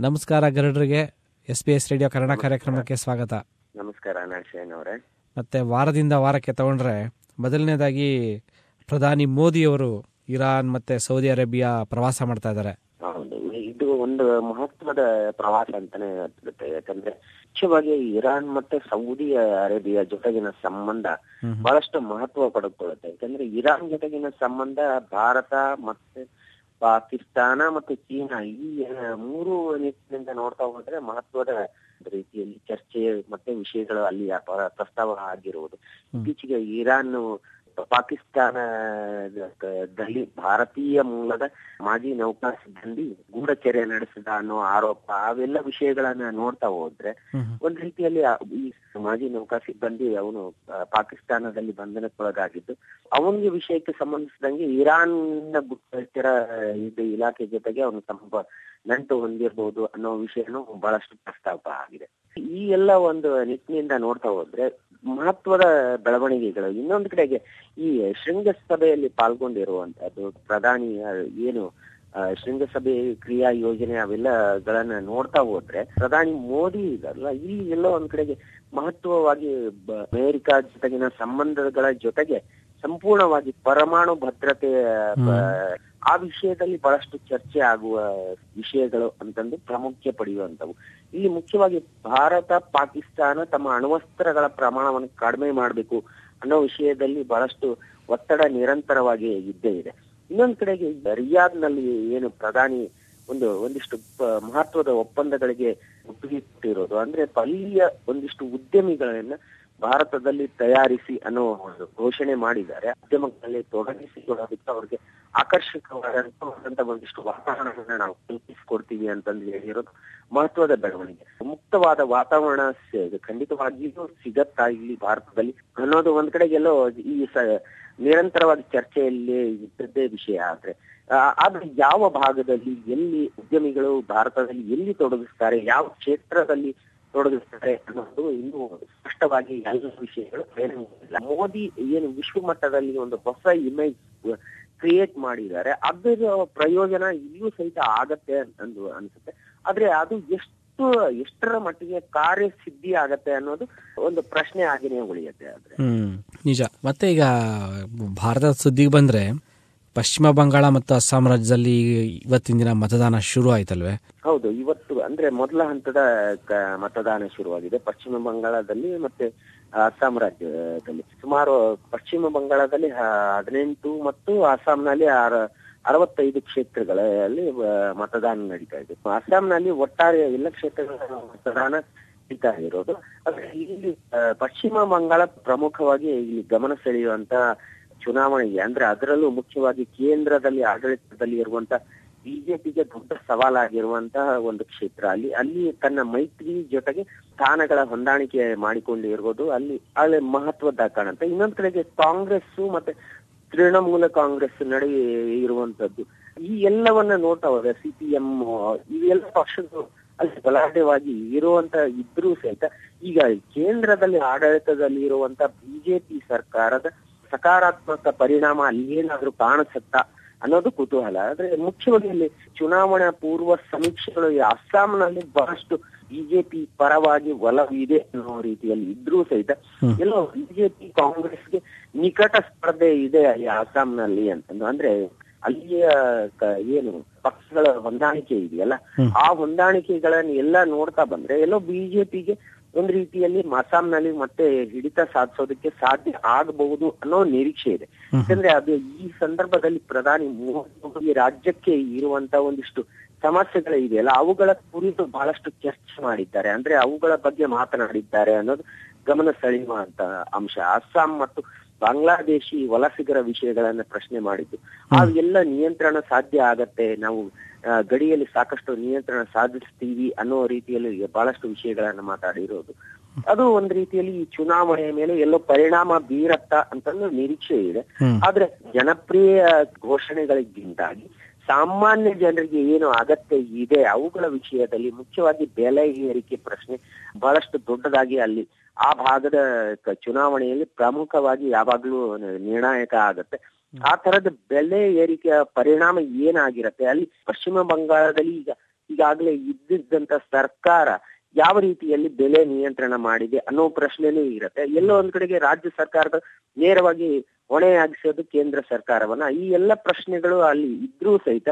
ನಮಸ್ಕಾರ ಗರಡರಿಗೆ S B S radio Kannada ಕಾರ್ಯಕ್ರಮಕ್ಕೆ ಸ್ವಾಗತ. ನಮಸ್ಕಾರ ಅವರೇ. ಮತ್ತೆ ವಾರದಿಂದ ವಾರಕ್ಕೆ ತಗೊಂಡ್ರೆ ಮೊದಲನೇದಾಗಿ ಪ್ರಧಾನಿ ಮೋದಿ ಅವರು ಇರಾನ್ ಮತ್ತೆ ಸೌದಿ ಅರೇಬಿಯಾ ಪ್ರವಾಸ ಮಾಡ್ತಾ ಇದ್ದಾರೆ. ಹೌದು ಇದು ಒಂದು ಮಹತ್ವದ ಪ್ರವಾಸ ಅಂತಾನೆ ಹೇಳ್ತಿರುತ್ತೆ. ಯಾಕಂದ್ರೆ ಮುಖ್ಯವಾಗಿ ಇರಾನ್ ಮತ್ತೆ ಸೌದಿ ಅರೇಬಿಯಾ ಜೊತೆಗಿನ ಸಂಬಂಧ ಬಹಳಷ್ಟು ಮಹತ್ವ ಪಡೆದುಕೊಳ್ಳುತ್ತೆ ಯಾಕಂದ್ರೆ ಇರಾನ್ ಜೊತೆಗಿನ ಸಂಬಂಧ ಭಾರತ ಮತ್ತೆ ಪಾಕಿಸ್ತಾನ ಮತ್ತು ಚೀನಾ ಈ ಮೂರು ನಿಟ್ಟಿನಿಂದ ನೋಡ್ತಾ ಹೋದ್ರೆ ಮಹತ್ವದ ರೀತಿಯಲ್ಲಿ ಚರ್ಚೆ ಮತ್ತೆ ವಿಷಯಗಳು ಅಲ್ಲಿ ಪ್ರಸ್ತಾವ ಆಗಿರುವುದು. ಇತ್ತೀಚೆಗೆ ಇರಾನ್ ಪಾಕಿಸ್ತಾನದಲ್ಲಿ ಭಾರತೀಯ ಮೂಲದ ಮಾಜಿ ನೌಕಾ ಸಿಬ್ಬಂದಿ ಗೂಢಚರ್ಯ ನಡೆಸಿದ ಅನ್ನೋ ಆರೋಪ ಅವೆಲ್ಲ ವಿಷಯಗಳನ್ನ ನೋಡ್ತಾ ಹೋದ್ರೆ ಒಂದ್ ರೀತಿಯಲ್ಲಿ ಈ ಮಾಜಿ ನೌಕಾ ಸಿಬ್ಬಂದಿ ಅವನು ಪಾಕಿಸ್ತಾನದಲ್ಲಿ ಬಂಧನಕ್ಕೊಳಗಾಗಿದ್ದು ಅವನಿಗೆ ವಿಷಯಕ್ಕೆ ಸಂಬಂಧಿಸಿದಂಗೆ ಇರಾನ್ ಗುಪ್ತಚರ ಇದು ಇಲಾಖೆ ಜೊತೆಗೆ ಅವನು ತಮ್ಮ ನಂಟು ಹೊಂದಿರಬಹುದು ಅನ್ನೋ ವಿಷಯನೂ ಬಹಳಷ್ಟು ಪ್ರಸ್ತಾಪ ಆಗಿದೆ. ಈ ಎಲ್ಲ ಒಂದು ನಿಟ್ಟಿನಿಂದ ನೋಡ್ತಾ ಹೋದ್ರೆ ಮಹತ್ವದ ಬೆಳವಣಿಗೆಗಳು. ಇನ್ನೊಂದು ಕಡೆಗೆ ಈ ಶೃಂಗಸಭೆಯಲ್ಲಿ ಪಾಲ್ಗೊಂಡಿರುವಂತಹದ್ದು ಪ್ರಧಾನಿ ಏನು ಶೃಂಗಸಭೆ ಕ್ರಿಯಾ ಯೋಜನೆ ಅವೆಲ್ಲಗಳನ್ನ ನೋಡ್ತಾ ಹೋದ್ರೆ ಪ್ರಧಾನಿ ಮೋದಿ ಇದಲ್ಲ ಇಲ್ಲಿ ಎಲ್ಲೋ ಒಂದ್ ಕಡೆಗೆ ಮಹತ್ವವಾಗಿ ಅಮೆರಿಕ ಜೊತೆಗಿನ ಸಂಬಂಧಗಳ ಜೊತೆಗೆ ಸಂಪೂರ್ಣವಾಗಿ ಪರಮಾಣು ಭದ್ರತೆ ಆ ವಿಷಯದಲ್ಲಿ ಬಹಳಷ್ಟು ಚರ್ಚೆ ಆಗುವ ವಿಷಯಗಳು ಅಂತಂದು ಪ್ರಾಮುಖ್ಯ ಪಡೆಯುವಂತವು ಇಲ್ಲಿ ಮುಖ್ಯವಾಗಿ ಭಾರತ, ಪಾಕಿಸ್ತಾನ ತಮ್ಮ ಅಣ್ವಸ್ತ್ರಗಳ ಪ್ರಮಾಣವನ್ನು ಕಡಿಮೆ ಮಾಡಬೇಕು ಅನ್ನೋ ವಿಷಯದಲ್ಲಿ ಬಹಳಷ್ಟು ಒತ್ತಡ ನಿರಂತರವಾಗಿ ಇದ್ದೇ ಇದೆ. ಇನ್ನೊಂದ್ ಕಡೆಗೆ ರಿಯಾದ್ನಲ್ಲಿ ಏನು ಪ್ರಧಾನಿ ಒಂದು, ಒಂದಿಷ್ಟು ಮಹತ್ವದ ಒಪ್ಪಂದಗಳಿಗೆ ಒಪ್ಪಿಗೆ ಕೊಟ್ಟಿರೋದು ಅಂದ್ರೆ ಪಲ್ಲಿಯ ಒಂದಿಷ್ಟು ಉದ್ಯಮಿಗಳನ್ನ ಭಾರತದಲ್ಲಿ ತಯಾರಿಸಿ ಅನ್ನೋ ಒಂದು ಘೋಷಣೆ ಮಾಡಿದ್ದಾರೆ. ಉದ್ಯಮಗಳಲ್ಲಿ ತೊಡಗಿಸಿಕೊಳ್ಳೋದಕ್ಕೆ ಅವ್ರಿಗೆ ಆಕರ್ಷಕವಾದಂತ ಒಂದಿಷ್ಟು ವಾತಾವರಣವನ್ನ ನಾವು ಕಲ್ಪಿಸಿಕೊಡ್ತೀವಿ ಅಂತಂದು ಹೇಳಿರೋದು ಮಹತ್ವದ ಬೆಳವಣಿಗೆ. ಮುಕ್ತವಾದ ವಾತಾವರಣ ಖಂಡಿತವಾಗಿಯೂ ಸಿಗತ್ತಾ ಇಲ್ಲಿ ಭಾರತದಲ್ಲಿ ಅನ್ನೋದು ಒಂದ್ ಕಡೆಗೆಲ್ಲೋ ಈ ನಿರಂತರವಾಗಿ ಚರ್ಚೆಯಲ್ಲಿ ಇದ್ದದ್ದೇ ವಿಷಯ ಆದ್ರೆ ಆದ್ರೆ ಯಾವ ಭಾಗದಲ್ಲಿ ಎಲ್ಲಿ ಉದ್ಯಮಿಗಳು ಭಾರತದಲ್ಲಿ ಎಲ್ಲಿ ತೊಡಗಿಸ್ತಾರೆ, ಯಾವ ಕ್ಷೇತ್ರದಲ್ಲಿ ತೊಡಗಿಸ್ತಾರೆ ಅನ್ನೋದು ಇನ್ನೂ ಸ್ಪಷ್ಟವಾಗಿ ಎಲ್ಲ ವಿಷಯಗಳು ಮೋದಿ ಏನು ವಿಶ್ವ ಮಟ್ಟದಲ್ಲಿ ಒಂದು ಹೊಸ ಇಮೇಜ್ ಕ್ರಿಯೇಟ್ ಮಾಡಿದ್ದಾರೆ. ಅದರ ಪ್ರಯೋಜನ ಇಲ್ಲೂ ಸಹಿತ ಆಗತ್ತೆ ಅಂದು ಅನ್ಸುತ್ತೆ. ಆದ್ರೆ ಅದು ಎಷ್ಟು ಎಷ್ಟರ ಮಟ್ಟಿಗೆ ಕಾರ್ಯಸಿದ್ಧಿ ಆಗತ್ತೆ ಅನ್ನೋದು ಒಂದು ಪ್ರಶ್ನೆ ಆಗಿನೇ ಉಳಿಯುತ್ತೆ ಆದ್ರೆ. ಹ್ಮ್ ನಿಜ. ಮತ್ತೆ ಈಗ ಭಾರತದ ಸುದ್ದಿಗೆ ಬಂದ್ರೆ ಪಶ್ಚಿಮ ಬಂಗಾಳ ಮತ್ತು ಅಸ್ಸಾಂ ರಾಜ್ಯದಲ್ಲಿ ಇವತ್ತಿನ ದಿನ ಮತದಾನ ಶುರು ಆಯ್ತಲ್ವೇ? ಹೌದು ಇವತ್ತು ಅಂದ್ರೆ ಮೊದಲ ಹಂತದ ಮತದಾನ ಶುರುವಾಗಿದೆ. ಪಶ್ಚಿಮ ಬಂಗಾಳದಲ್ಲಿ ಮತ್ತೆ ಅಸ್ಸಾಂ ರಾಜ್ಯದಲ್ಲಿ. ಸುಮಾರು ಪಶ್ಚಿಮ ಬಂಗಾಳದಲ್ಲಿ ಹದಿನೆಂಟು ಮತ್ತು ಅಸ್ಸಾಂನಲ್ಲಿ ಅರವತ್ತೈದು ಕ್ಷೇತ್ರಗಳಲ್ಲಿ ಮತದಾನ ನಡೀತಾ ಇದೆ. ಅಸ್ಸಾಂನಲ್ಲಿ ಒಟ್ಟಾರೆ ಎಲ್ಲ ಕ್ಷೇತ್ರಗಳ ಮತದಾನ ನಡೀತಾ ಇರೋದು. ಇಲ್ಲಿ ಪಶ್ಚಿಮ ಬಂಗಾಳ ಪ್ರಮುಖವಾಗಿ ಇಲ್ಲಿ ಗಮನ ಸೆಳೆಯುವಂತ ಚುನಾವಣೆಗೆ ಅಂದ್ರೆ ಅದರಲ್ಲೂ ಮುಖ್ಯವಾಗಿ ಕೇಂದ್ರದಲ್ಲಿ, ಆಡಳಿತದಲ್ಲಿ ಇರುವಂತ ಬಿಜೆಪಿಗೆ ದೊಡ್ಡ ಸವಾಲಾಗಿರುವಂತಹ ಒಂದು ಕ್ಷೇತ್ರ. ಅಲ್ಲಿ ಅಲ್ಲಿ ತನ್ನ ಮೈತ್ರಿ ಜೊತೆಗೆ ಸ್ಥಾನಗಳ ಹೊಂದಾಣಿಕೆ ಮಾಡಿಕೊಂಡಿರುವುದು ಅಲ್ಲಿ ಅಲ್ಲಿ ಮಹತ್ವದ ಕಾಣುತ್ತೆ ಇನ್ನೊಂದ್ ಕಡೆಗೆ ಕಾಂಗ್ರೆಸ್ ಮತ್ತೆ ತೃಣಮೂಲ ಕಾಂಗ್ರೆಸ್ ನಡುವೆ ಇರುವಂತದ್ದು. ಈ ಎಲ್ಲವನ್ನ ನೋಡ್ತಾ ಸಿಪಿಎಂ ಇವೆಲ್ಲ ಪಕ್ಷಗಳು ಅಲ್ಲಿ ಬಲಾಢ್ಯವಾಗಿ ಇರುವಂತ ಇದ್ರೂ ಸಹಿತ ಈಗ ಕೇಂದ್ರದಲ್ಲಿ ಆಡಳಿತದಲ್ಲಿ ಇರುವಂತ ಬಿಜೆಪಿ ಸರ್ಕಾರದ ಸಕಾರಾತ್ಮಕ ಪರಿಣಾಮ ಅಲ್ಲಿ ಏನಾದ್ರೂ ಕಾಣಿಸುತ್ತಾ ಅನ್ನೋದು ಕುತೂಹಲ. ಆದ್ರೆ ಮುಖ್ಯವಾಗಿ ಇಲ್ಲಿ ಚುನಾವಣಾ ಪೂರ್ವ ಸಮೀಕ್ಷೆಗಳು ಈ ಅಸ್ಸಾಂನಲ್ಲಿ ಬಹಳಷ್ಟು ಬಿಜೆಪಿ ಪರವಾಗಿ ಒಲವಿದೆ ಅನ್ನೋ ರೀತಿಯಲ್ಲಿ ಇದ್ರೂ ಸಹಿತ ಎಲ್ಲೋ ಬಿಜೆಪಿ ಕಾಂಗ್ರೆಸ್ಗೆ ನಿಕಟ ಸ್ಪರ್ಧೆ ಇದೆ ಈ ಅಸ್ಸಾಂನಲ್ಲಿ ಅಂತಂದು. ಅಂದ್ರೆ ಅಲ್ಲಿಯ ಏನು ಪಕ್ಷಗಳ ಹೊಂದಾಣಿಕೆ ಇದೆಯಲ್ಲ ಆ ಹೊಂದಾಣಿಕೆಗಳನ್ನ ಎಲ್ಲ ನೋಡ್ತಾ ಬಂದ್ರೆ ಎಲ್ಲೋ ಬಿಜೆಪಿಗೆ ಒಂದ್ ರೀತಿಯಲ್ಲಿ ಅಸ್ಸಾಂನಲ್ಲಿ ಮತ್ತೆ ಹಿಡಿತ ಸಾಧಿಸೋದಕ್ಕೆ ಸಾಧ್ಯ ಆಗಬಹುದು ಅನ್ನೋ ನಿರೀಕ್ಷೆ ಇದೆ. ಯಾಕಂದ್ರೆ ಅದು ಈ ಸಂದರ್ಭದಲ್ಲಿ ಪ್ರಧಾನಿ ಮೋದಿ ರಾಜ್ಯಕ್ಕೆ ಇರುವಂತ ಒಂದಿಷ್ಟು ಸಮಸ್ಯೆಗಳು ಇದೆಯಲ್ಲ ಅವುಗಳ ಕುರಿತು ಬಹಳಷ್ಟು ಚರ್ಚೆ ಮಾಡಿದ್ದಾರೆ. ಅಂದ್ರೆ ಅವುಗಳ ಬಗ್ಗೆ ಮಾತನಾಡಿದ್ದಾರೆ ಅನ್ನೋದು ಗಮನ ಸೆಳೆಯುವಂತ ಅಂಶ. ಅಸ್ಸಾಂ ಮತ್ತು ಬಾಂಗ್ಲಾದೇಶಿ ವಲಸಿಗರ ವಿಷಯಗಳನ್ನ ಪ್ರಶ್ನೆ ಮಾಡಿದ್ದು. ಅವೆಲ್ಲ ನಿಯಂತ್ರಣ ಸಾಧ್ಯ ಆಗತ್ತೆ ನಾವು ಗಡಿಯಲ್ಲಿ ಸಾಕಷ್ಟು ನಿಯಂತ್ರಣ ಸಾಧಿಸ್ತೀವಿ ಅನ್ನೋ ರೀತಿಯಲ್ಲಿ ಬಹಳಷ್ಟು ವಿಷಯಗಳನ್ನ ಮಾತಾಡಿರೋದು. ಅದು ಒಂದ್ ರೀತಿಯಲ್ಲಿ ಈ ಚುನಾವಣೆಯ ಮೇಲೆ ಎಲ್ಲೋ ಪರಿಣಾಮ ಬೀರತ್ತ ಅಂತಂದು ನಿರೀಕ್ಷೆ ಇದೆ. ಆದ್ರೆ ಜನಪ್ರಿಯ ಘೋಷಣೆಗಳಿಗಿಂತಾಗಿ ಸಾಮಾನ್ಯ ಜನರಿಗೆ ಏನು ಅಗತ್ಯ ಇದೆ ಅವುಗಳ ವಿಷಯದಲ್ಲಿ ಮುಖ್ಯವಾಗಿ ಬೆಲೆ ಏರಿಕೆ ಪ್ರಶ್ನೆ ಬಹಳಷ್ಟು ದೊಡ್ಡದಾಗಿ ಅಲ್ಲಿ ಆ ಭಾಗದ ಚುನಾವಣೆಯಲ್ಲಿ ಪ್ರಮುಖವಾಗಿ ಯಾವಾಗ್ಲೂ ನಿರ್ಣಾಯಕ ಆಗತ್ತೆ. ಆ ತರದ ಬೆಲೆ ಏರಿಕೆಯ ಪರಿಣಾಮ ಏನಾಗಿರತ್ತೆ? ಅಲ್ಲಿ ಪಶ್ಚಿಮ ಬಂಗಾಳದಲ್ಲಿ ಈಗ ಈಗಾಗಲೇ ಇದ್ದಿದ್ದಂತ ಸರ್ಕಾರ ಯಾವ ರೀತಿಯಲ್ಲಿ ಬೆಲೆ ನಿಯಂತ್ರಣ ಮಾಡಿದೆ ಅನ್ನೋ ಪ್ರಶ್ನೆನೂ ಇರುತ್ತೆ. ಎಲ್ಲೋ ಒಂದ್ ಕಡೆಗೆ ರಾಜ್ಯ ಸರ್ಕಾರದ ನೇರವಾಗಿ ಹೊಣೆಯಾಗಿಸೋದು ಕೇಂದ್ರ ಸರ್ಕಾರವನ್ನ. ಈ ಎಲ್ಲ ಪ್ರಶ್ನೆಗಳು ಅಲ್ಲಿ ಇದ್ರೂ ಸಹಿತ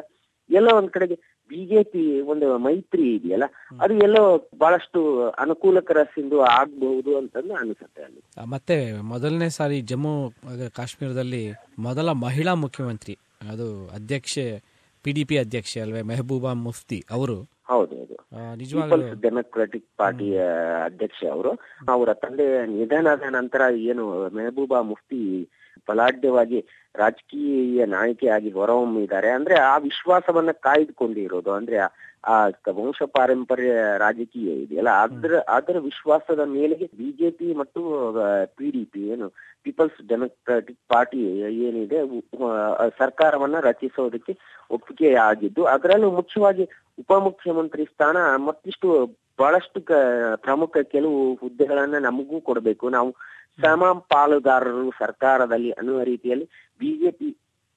ಎಲ್ಲೋ ಒಂದ್ ಕಡೆಗೆ ಬಿಜೆಪಿ ಒಂದು ಮೈತ್ರಿ ಇದೆಯಲ್ಲ ಅದು ಎಲ್ಲೋ ಬಹಳಷ್ಟು ಅನುಕೂಲಕರ ಸಿಂಧು ಆಗ್ಬಹುದು ಅಂತಂದು ಅನಿಸುತ್ತೆ ಅಲ್ಲಿ. ಮತ್ತೆ ಮೊದಲನೇ ಸಾರಿ ಜಮ್ಮು ಕಾಶ್ಮೀರದಲ್ಲಿ ಮೊದಲ ಮಹಿಳಾ ಮುಖ್ಯಮಂತ್ರಿ ಅದು ಅಧ್ಯಕ್ಷೆ ಪಿಡಿಪಿ ಅಧ್ಯಕ್ಷೆ ಅಲ್ವೇ ಮೆಹಬೂಬಾ ಮುಫ್ತಿ ಅವರು. ಹೌದು ಹೌದು. ಆ, ನಿಜವಾಗ್ಲೂ ಪೀಪಲ್ಸ್ ಡೆಮೊಕ್ರೆಟಿಕ್ ಪಾರ್ಟಿಯ ಅಧ್ಯಕ್ಷ ಅವರು. ಅವರ ತಂದೆ ನಿಧನದ ನಂತರ ಏನು ಮೆಹಬೂಬಾ ಮುಫ್ತಿ ಬಲಾಢ್ಯವಾಗಿ ರಾಜಕೀಯ ನಾಯಕಿಯಾಗಿ ಹೊರಹೊಮ್ಮಿದ್ದಾರೆ. ಅಂದ್ರೆ ಆ ವಿಶ್ವಾಸವನ್ನ ಕಾಯ್ದುಕೊಂಡಿರೋದು. ಅಂದ್ರೆ ಆ- ವಂಶ ಪಾರಂಪರ್ಯ ರಾಜಕೀಯ ಇದೆಯಲ್ಲ? ಅದ್ರ ಅದರ ವಿಶ್ವಾಸದ ಮೇಲೆಗೆ ಬಿಜೆಪಿ ಮತ್ತು ಪಿಡಿಪಿ ಏನು ಪೀಪಲ್ಸ್ ಡೆಮೊಕ್ರಾಟಿಕ್ ಪಾರ್ಟಿ ಏನಿದೆ ಸರ್ಕಾರವನ್ನ ರಚಿಸೋದಕ್ಕೆ ಒಪ್ಪಿಗೆ ಆಗಿದ್ದು ಅದರಲ್ಲೂ ಮುಖ್ಯವಾಗಿ ಉಪಮುಖ್ಯಮಂತ್ರಿ ಸ್ಥಾನ ಮತ್ತಿಷ್ಟು ಬಹಳಷ್ಟು ಪ್ರಮುಖ ಕೆಲವು ಹುದ್ದೆಗಳನ್ನ ನಮಗೂ ಕೊಡಬೇಕು. ನಾವು ಸಮ ಪಾಲುದಾರರು ಸರ್ಕಾರದಲ್ಲಿ ಅನ್ನುವ ರೀತಿಯಲ್ಲಿ ಬಿಜೆಪಿ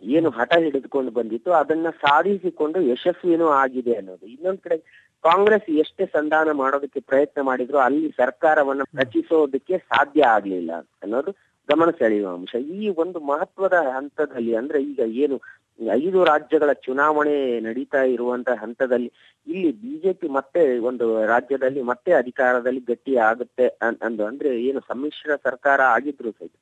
ಏನು ಹಠ ಹಿಡಿದುಕೊಂಡು ಬಂದಿತ್ತು, ಅದನ್ನ ಸಾಧಿಸಿಕೊಂಡು ಯಶಸ್ವಿನೂ ಆಗಿದೆ ಅನ್ನೋದು. ಇನ್ನೊಂದ್ ಕಡೆ ಕಾಂಗ್ರೆಸ್ ಎಷ್ಟೇ ಸಂಧಾನ ಮಾಡೋದಕ್ಕೆ ಪ್ರಯತ್ನ ಮಾಡಿದ್ರು ಅಲ್ಲಿ ಸರ್ಕಾರವನ್ನ ರಚಿಸೋದಕ್ಕೆ ಸಾಧ್ಯ ಆಗ್ಲಿಲ್ಲ ಅನ್ನೋದು ಗಮನ ಸೆಳೆಯುವ ಅಂಶ. ಈ ಒಂದು ಮಹತ್ವದ ಹಂತದಲ್ಲಿ ಅಂದ್ರೆ ಈಗ ಏನು ಐದು ರಾಜ್ಯಗಳ ಚುನಾವಣೆ ನಡೀತಾ ಇರುವಂತ ಹಂತದಲ್ಲಿ ಇಲ್ಲಿ ಬಿಜೆಪಿ ಮತ್ತೆ ಒಂದು ರಾಜ್ಯದಲ್ಲಿ ಮತ್ತೆ ಅಧಿಕಾರದಲ್ಲಿ ಗಟ್ಟಿ ಆಗುತ್ತೆ ಅಂದು ಅಂದ್ರೆ ಏನು ಸಮ್ಮಿಶ್ರ ಸರ್ಕಾರ ಆಗಿದ್ರು ಸಹಿತ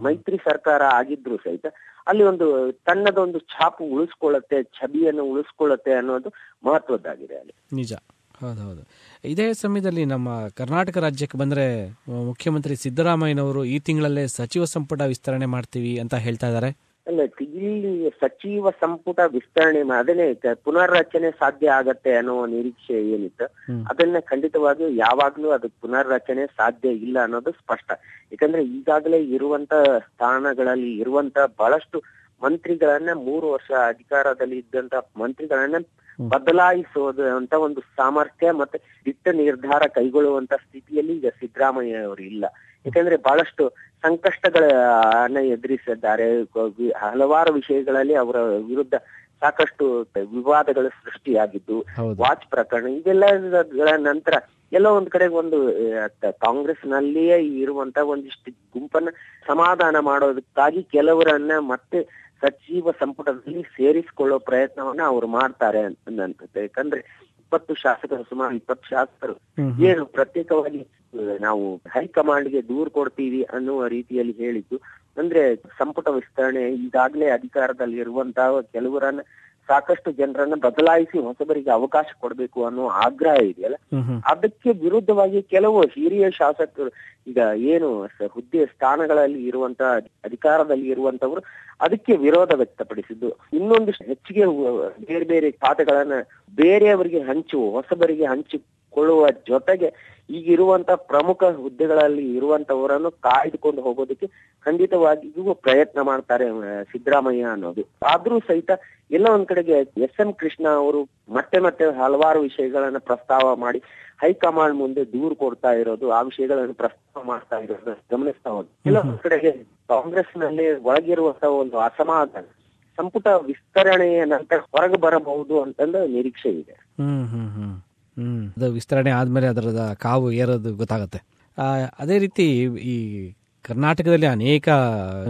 ಮೈತ್ರಿ ಸರ್ಕಾರ ಆಗಿದ್ರು ಸಹಿತ ಅಲ್ಲಿ ಒಂದು ತನ್ನದೊಂದು ಛಾಪು ಉಳಿಸ್ಕೊಳ್ಳುತ್ತೆ ಛಬಿಯನ್ನು ಉಳಿಸ್ಕೊಳ್ಳುತ್ತೆ ಅನ್ನೋದು ಮಹತ್ವದ್ದಾಗಿದೆ ಅಲ್ಲಿ. ನಿಜ. ಹೌದು ಹೌದು. ಇದೇ ಸಮಯದಲ್ಲಿ ನಮ್ಮ ಕರ್ನಾಟಕ ರಾಜ್ಯಕ್ಕೆ ಬಂದ್ರೆ ಮುಖ್ಯಮಂತ್ರಿ ಸಿದ್ದರಾಮಯ್ಯನವರು ಈ ತಿಂಗಳಲ್ಲೇ ಸಚಿವ ಸಂಪುಟ ವಿಸ್ತರಣೆ ಮಾಡ್ತೀವಿ ಅಂತ ಹೇಳ್ತಾ ಇದ್ದಾರೆ. ಅಲ್ಲ ಇಲ್ಲಿ ಸಚಿವ ಸಂಪುಟ ವಿಸ್ತರಣೆ ಅದನ್ನೇ ಪುನರ್ರಚನೆ ಸಾಧ್ಯ ಆಗತ್ತೆ ಅನ್ನೋ ನಿರೀಕ್ಷೆ ಏನಿತ್ತು ಅದನ್ನ ಖಂಡಿತವಾಗಿಯೂ ಯಾವಾಗ್ಲೂ ಅದು ಪುನರ್ರಚನೆ ಸಾಧ್ಯ ಇಲ್ಲ ಅನ್ನೋದು ಸ್ಪಷ್ಟ. ಯಾಕಂದ್ರೆ ಈಗಾಗಲೇ ಇರುವಂತ ಸ್ಥಾನಗಳಲ್ಲಿ ಇರುವಂತ ಬಹಳಷ್ಟು ಮಂತ್ರಿಗಳನ್ನ ಮೂರು ವರ್ಷ ಅಧಿಕಾರದಲ್ಲಿ ಇದ್ದಂತ ಮಂತ್ರಿಗಳನ್ನ ಬದಲಾಯಿಸುವುದು ಅಂತ ಒಂದು ಸಾಮರ್ಥ್ಯ ಮತ್ತೆ ದಿಟ್ಟ ನಿರ್ಧಾರ ಕೈಗೊಳ್ಳುವಂತ ಸ್ಥಿತಿಯಲ್ಲಿ ಈಗ ಸಿದ್ದರಾಮಯ್ಯ ಅವರು ಇಲ್ಲ. ಯಾಕಂದ್ರೆ ಬಹಳಷ್ಟು ಸಂಕಷ್ಟಗಳನ್ನ ಎದುರಿಸಿದ್ದಾರೆ. ಹಲವಾರು ವಿಷಯಗಳಲ್ಲಿ ಅವರ ವಿರುದ್ಧ ಸಾಕಷ್ಟು ವಿವಾದಗಳು ಸೃಷ್ಟಿಯಾಗಿದ್ದು ವಾಚ್ ಪ್ರಕರಣ ಇದೆಲ್ಲಗಳ ನಂತರ ಎಲ್ಲೋ ಒಂದ್ ಕಡೆ ಒಂದು ಕಾಂಗ್ರೆಸ್ ನಲ್ಲಿಯೇ ಇರುವಂತ ಒಂದಿಷ್ಟು ಗುಂಪನ್ನ ಸಮಾಧಾನ ಮಾಡೋದಕ್ಕಾಗಿ ಕೆಲವರನ್ನ ಮತ್ತೆ ಸಚಿವ ಸಂಪುಟದಲ್ಲಿ ಸೇರಿಸಿಕೊಳ್ಳೋ ಪ್ರಯತ್ನವನ್ನ ಅವ್ರು ಮಾಡ್ತಾರೆ ಅಂತ ಅನ್ಸುತ್ತೆ ಯಾಕಂದ್ರೆ ಇಪ್ಪತ್ತು ಶಾಸಕರು ಸುಮಾರು ಇಪ್ಪತ್ತು ಶಾಸಕರು. ಏನು ಪ್ರತ್ಯೇಕವಾಗಿ ನಾವು ನಾವು ಹೈಕಮಾಂಡ್ಗೆ ದೂರು ಕೊಡ್ತೀವಿ ಅನ್ನುವ ರೀತಿಯಲ್ಲಿ ಹೇಳಿದ್ದು. ಅಂದ್ರೆ ಸಂಪುಟ ವಿಸ್ತರಣೆ ಈಗಾಗಲೇ ಅಧಿಕಾರದಲ್ಲಿ ಇರುವಂತಹ ಕೆಲವರನ್ನ ಸಾಕಷ್ಟು ಜನರನ್ನ ಬದಲಾಯಿಸಿ ಹೊಸಬರಿಗೆ ಅವಕಾಶ ಕೊಡಬೇಕು ಅನ್ನೋ ಆಗ್ರಹ ಇದೆಯಲ್ಲ? ಅದಕ್ಕೆ ವಿರುದ್ಧವಾಗಿ ಕೆಲವು ಹಿರಿಯ ಶಾಸಕರು ಈಗ ಏನು ಹುದ್ದೆ ಸ್ಥಾನಗಳಲ್ಲಿ ಇರುವಂತ ಅಧಿಕಾರದಲ್ಲಿ ಇರುವಂತವರು ಅದಕ್ಕೆ ವಿರೋಧ ವ್ಯಕ್ತಪಡಿಸಿದ್ದು. ಇನ್ನೊಂದಿಷ್ಟು ಹೆಚ್ಚಿಗೆ ಬೇರೆ ಬೇರೆ ಖಾತೆಗಳನ್ನ ಬೇರೆಯವರಿಗೆ ಹಂಚು ಹೊಸಬರಿಗೆ ಹಂಚಿಕೊಳ್ಳುವ ಜೊತೆಗೆ ಈಗಿರುವಂತ ಪ್ರಮುಖ ಹುದ್ದೆಗಳಲ್ಲಿ ಇರುವಂತವರನ್ನು ಕಾಯ್ದುಕೊಂಡು ಹೋಗೋದಕ್ಕೆ ಖಂಡಿತವಾಗಿಯೂ ಪ್ರಯತ್ನ ಮಾಡ್ತಾರೆ ಸಿದ್ದರಾಮಯ್ಯ ಅನ್ನೋದು. ಆದ್ರೂ ಸಹಿತ ಎಲ್ಲ ಒಂದ್ ಕಡೆಗೆ ಎಸ್ ಎಂ ಕೃಷ್ಣ ಅವರು ಮತ್ತೆ ಮತ್ತೆ ಹಲವಾರು ವಿಷಯಗಳನ್ನ ಪ್ರಸ್ತಾವ ಮಾಡಿ ಹೈಕಮಾಂಡ್ ಮುಂದೆ ದೂರು ಕೊಡ್ತಾ ಇರೋದು ಆ ವಿಷಯಗಳನ್ನು ಪ್ರಸ್ತಾವ ಮಾಡ್ತಾ ಇರೋದು ಗಮನಿಸ್ತಾ ಹೋದ್ ಎಲ್ಲ ಒಂದ್ ಕಡೆಗೆ ಕಾಂಗ್ರೆಸ್ನಲ್ಲಿ ಒಳಗಿರುವಂತಹ ಒಂದು ಅಸಮಾಧಾನ ಸಂಪುಟ ವಿಸ್ತರಣೆಯ ನಂತರ ಹೊರಗೆ ಬರಬಹುದು ಅಂತಂದ್ರೆ ನಿರೀಕ್ಷೆ ಇದೆ. ಅದು ವಿಸ್ತರಣೆ ಆದ್ಮೇಲೆ ಅದರದ ಕಾವು ಏರೋದು ಗೊತ್ತಾಗುತ್ತೆ. ಅದೇ ರೀತಿ ಈ ಕರ್ನಾಟಕದಲ್ಲಿ ಅನೇಕ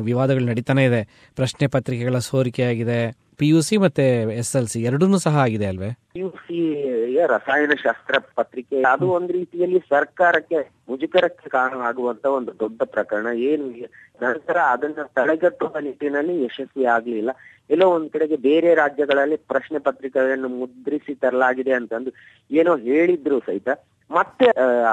ವಿವಾದಗಳು ನಡೀತಾನೆ ಇದೆ. ಪ್ರಶ್ನೆ ಪತ್ರಿಕೆಗಳ ಸೋರಿಕೆಯಾಗಿದೆ. ಪಿ ಯು ಸಿ ಮತ್ತೆ ಎಸ್ ಎಲ್ ಸಿ ಎರಡೂ ಸಹ ಆಗಿದೆ ಅಲ್ವೇ? ಪಿಯುಸಿ ರಸಾಯನಶಾಸ್ತ್ರ ಪತ್ರಿಕೆ, ಅದು ಒಂದ್ ರೀತಿಯಲ್ಲಿ ಸರ್ಕಾರಕ್ಕೆ, ಮುಜುಗರಕ್ಕೆ ಕಾರಣವಾಗುವಂತ ಒಂದು ದೊಡ್ಡ ಪ್ರಕರಣ. ಏನು ನಂತರ ಅದನ್ನ ತಡೆಗಟ್ಟುವ ನಿಟ್ಟಿನಲ್ಲಿ ಯಶಸ್ವಿ ಆಗ್ಲಿಲ್ಲ. ಎಲ್ಲೋ ಒಂದ್ ಕಡೆಗೆ ಬೇರೆ ರಾಜ್ಯಗಳಲ್ಲಿ ಪ್ರಶ್ನೆ ಪತ್ರಿಕೆಗಳನ್ನು ಮುದ್ರಿಸಿ ತರಲಾಗಿದೆ ಅಂತಂದು ಏನೋ ಹೇಳಿದ್ರು ಸಹಿತ. ಮತ್ತೆ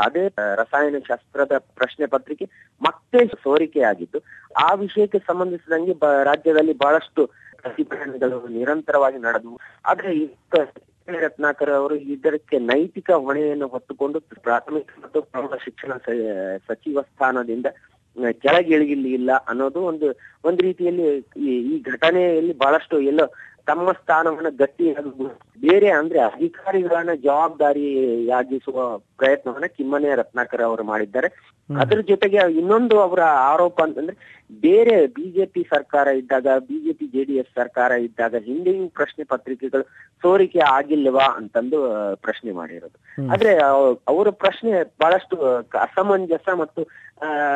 ಅದೇ ರಸಾಯನ ಶಾಸ್ತ್ರದ ಪ್ರಶ್ನೆ ಪತ್ರಿಕೆ ಮತ್ತೆ ಸೋರಿಕೆ ಆಗಿತ್ತು ಆ ವಿಷಯಕ್ಕೆ ಸಂಬಂಧಿಸಿದಂಗೆ ರಾಜ್ಯದಲ್ಲಿ ಬಹಳಷ್ಟು ಪ್ರತಿಭಟನೆಗಳು ನಿರಂತರವಾಗಿ ನಡೆದವು ಆದ್ರೆ ರತ್ನಾಕರ್ ಅವರು ಇದಕ್ಕೆ ನೈತಿಕ ಹೊಣೆಯನ್ನು ಹೊತ್ತುಕೊಂಡು ಪ್ರಾಥಮಿಕ ಮತ್ತು ಪ್ರೌಢ ಶಿಕ್ಷಣ ಸಚಿವ ಸ್ಥಾನದಿಂದ ಕೆಳಗಿಳಿಗಿಲ್ಲ ಅನ್ನೋದು ಒಂದು ಒಂದು ರೀತಿಯಲ್ಲಿ ಈ ಘಟನೆಯಲ್ಲಿ ಬಹಳಷ್ಟು ಎಲ್ಲೋ ತಮ್ಮ ಸ್ಥಾನವನ್ನ ಗಟ್ಟಿಯಾಗಿ ಬೇರೆ ಅಂದ್ರೆ ಅಧಿಕಾರಿಗಳನ್ನ ಜವಾಬ್ದಾರಿಯಾಗಿಸುವ ಪ್ರಯತ್ನವನ್ನ ಕಿಮ್ಮನೆ ರತ್ನಾಕರ್ ಅವರು ಮಾಡಿದ್ದಾರೆ. ಅದ್ರ ಜೊತೆಗೆ ಇನ್ನೊಂದು ಅವರ ಆರೋಪ ಅಂತಂದ್ರೆ ಬೇರೆ ಬಿಜೆಪಿ ಸರ್ಕಾರ ಇದ್ದಾಗ ಬಿಜೆಪಿ ಜೆಡಿಎಸ್ ಸರ್ಕಾರ ಇದ್ದಾಗ ಹಿಂದೆಯೂ ಪ್ರಶ್ನೆ ಪತ್ರಿಕೆಗಳು ಸೋರಿಕೆ ಆಗಿಲ್ಲವಾ ಅಂತಂದು ಪ್ರಶ್ನೆ ಮಾಡಿರೋದು. ಆದ್ರೆ ಅವ್- ಅವರ ಪ್ರಶ್ನೆ ಬಹಳಷ್ಟು ಅಸಮಂಜಸ ಮತ್ತು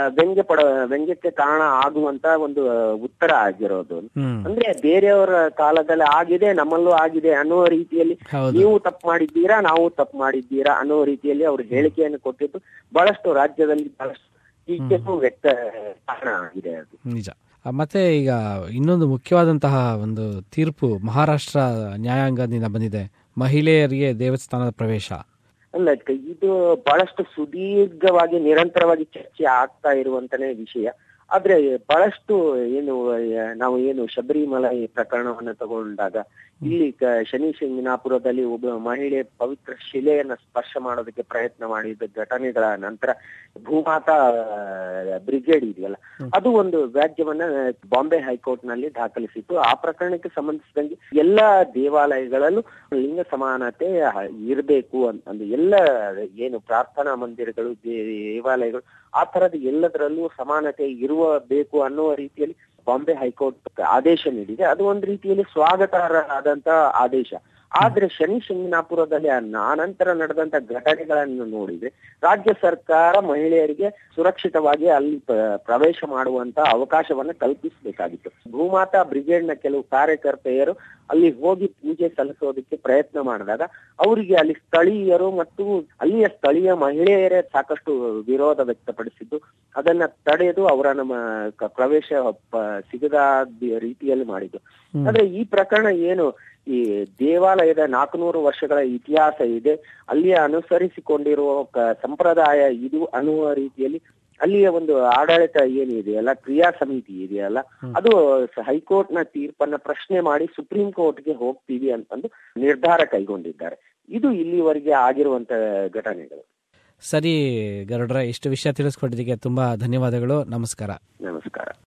ವ್ಯಂಗ್ಯ ಪಡ ವ್ಯಂಗ್ಯಕ್ಕೆ ಕಾರಣ ಆಗುವಂತ ಒಂದು ಉತ್ತರ ಆಗಿರೋದು. ಅಂದ್ರೆ ಬೇರೆಯವರ ಕಾಲದಲ್ಲಿ ಆಗಿದೆ ನಮ್ಮಲ್ಲೂ ಆಗಿದೆ ಅನ್ನೋ ರೀತಿಯಲ್ಲಿ ನೀವು ತಪ್ಪು ಮಾಡಿದ್ದೀರಾ ನಾವು ತಪ್ಪು ಮಾಡಿದ್ದೀರಾ ಅನ್ನೋ ರೀತಿಯಲ್ಲಿ ಅವರು ಹೇಳಿಕೆಯನ್ನು ಕೊಟ್ಟಿದ್ದು ಬಹಳಷ್ಟು ರಾಜ್ಯದಲ್ಲಿ ಬಹಳಷ್ಟು ಟೀಕೆಗೂ ವ್ಯಕ್ತ ಕಾರಣ ಆಗಿದೆ ಅದು. ನಿಜ. ಮತ್ತೆ ಈಗ ಇನ್ನೊಂದು ಮುಖ್ಯವಾದಂತಹ ಒಂದು ತೀರ್ಪು ಮಹಾರಾಷ್ಟ್ರ ನ್ಯಾಯಾಂಗದಿಂದ ಬಂದಿದೆ. ಮಹಿಳೆಯರಿಗೆ ದೇವಸ್ಥಾನದ ಪ್ರವೇಶ. ಅಲ್ಲ ಇದು ಬಹಳಷ್ಟು ಸುದೀರ್ಘವಾಗಿ ನಿರಂತರವಾಗಿ ಚರ್ಚೆ ಆಗ್ತಾ ಇರುವಂತನೇ ವಿಷಯ. ಆದ್ರೆ ಬಹಳಷ್ಟು ಏನು ನಾವು ಏನು ಶಬರಿಮಲೈ ಪ್ರಕರಣವನ್ನ ತಗೊಂಡಾಗ ಇಲ್ಲಿ ಶನಿ ಶಿಂಗನಾಪುರದಲ್ಲಿ ಒಬ್ಬ ಮಹಿಳೆ ಪವಿತ್ರ ಶಿಲೆಯನ್ನ ಸ್ಪರ್ಶ ಮಾಡೋದಕ್ಕೆ ಪ್ರಯತ್ನ ಮಾಡಿದ ಘಟನೆಗಳ ನಂತರ ಭೂಮಾತಾ ಬ್ರಿಗೇಡ್ ಇದೆಯಲ್ಲ ಅದು ಒಂದು ವ್ಯಾಜ್ಯವನ್ನ ಬಾಂಬೆ ಹೈಕೋರ್ಟ್ನಲ್ಲಿ ದಾಖಲಿಸಿತ್ತು. ಆ ಪ್ರಕರಣಕ್ಕೆ ಸಂಬಂಧಿಸಿದಂಗೆ ಎಲ್ಲಾ ದೇವಾಲಯಗಳಲ್ಲೂ ಲಿಂಗ ಸಮಾನತೆ ಇರಬೇಕು ಅಂತ ಅಂದ್ರೆ ಎಲ್ಲ ಏನು ಪ್ರಾರ್ಥನಾ ಮಂದಿರಗಳು ದೇವಾಲಯಗಳು ಆ ತರದ ಎಲ್ಲದರಲ್ಲೂ ಸಮಾನತೆ ಇರುವ ಬೇಕು ಅನ್ನುವ ರೀತಿಯಲ್ಲಿ ಬಾಂಬೆ ಹೈಕೋರ್ಟ್ ಆದೇಶ ನೀಡಿದೆ. ಅದು ಒಂದು ರೀತಿಯಲ್ಲಿ ಸ್ವಾಗತಾರ್ಹವಾದಂತ ಆದೇಶ. ಆದ್ರೆ ಶನಿ ಶಿಂಗನಾಪುರದಲ್ಲಿ ಆ ಆನಂತರ ನಡೆದಂತ ಘಟನೆಗಳನ್ನು ನೋಡಿದ್ರೆ ರಾಜ್ಯ ಸರ್ಕಾರ ಮಹಿಳೆಯರಿಗೆ ಸುರಕ್ಷಿತವಾಗಿ ಅಲ್ಲಿ ಪ್ರವೇಶ ಮಾಡುವಂತ ಅವಕಾಶವನ್ನ ಕಲ್ಪಿಸಬೇಕಾಗಿತ್ತು. ಭೂಮಾತಾ ಬ್ರಿಗೇಡ್ನ ಕೆಲವು ಕಾರ್ಯಕರ್ತೆಯರು ಅಲ್ಲಿ ಹೋಗಿ ಪೂಜೆ ಸಲ್ಲಿಸೋದಕ್ಕೆ ಪ್ರಯತ್ನ ಮಾಡಿದಾಗ ಅವರಿಗೆ ಅಲ್ಲಿ ಸ್ಥಳೀಯರು ಮತ್ತು ಅಲ್ಲಿಯ ಸ್ಥಳೀಯ ಮಹಿಳೆಯರೇ ಸಾಕಷ್ಟು ವಿರೋಧ ವ್ಯಕ್ತಪಡಿಸಿದ್ದು ಅದನ್ನ ತಡೆದು ಅವರ ನಮ್ಮ ಪ್ರವೇಶ ಸಿಗದ ರೀತಿಯಲ್ಲಿ ಮಾಡಿದ್ದು. ಆದ್ರೆ ಈ ಪ್ರಕರಣ ಏನು ಈ ದೇವಾಲಯದ ನಾಲ್ಕುನೂರು ವರ್ಷಗಳ ಇತಿಹಾಸ ಇದೆ. ಅಲ್ಲಿ ಅನುಸರಿಸಿಕೊಂಡಿರುವ ಸಂಪ್ರದಾಯ ಇದು ಅನ್ನುವ ರೀತಿಯಲ್ಲಿ ಅಲ್ಲಿಯ ಒಂದು ಆಡಳಿತ ಏನಿದೆಯಲ್ಲ ಕ್ರಿಯಾ ಸಮಿತಿ ಇದೆಯಲ್ಲ ಅದು ಹೈಕೋರ್ಟ್ನ ತೀರ್ಪನ್ನ ಪ್ರಶ್ನೆ ಮಾಡಿ ಸುಪ್ರೀಂ ಕೋರ್ಟ್ಗೆ ಹೋಗ್ತೀವಿ ಅಂತಂದು ನಿರ್ಧಾರ ಕೈಗೊಂಡಿದ್ದಾರೆ. ಇದು ಇಲ್ಲಿವರೆಗೆ ಆಗಿರುವಂತ ಘಟನೆಗಳು. ಸರಿ ಗರುಡ್ರ ಇಷ್ಟು ವಿಷಯ ತಿಳಿಸ್ಕೊಟ್ಟಿದ್ದಕ್ಕೆ ತುಂಬಾ ಧನ್ಯವಾದಗಳು. ನಮಸ್ಕಾರ. ನಮಸ್ಕಾರ.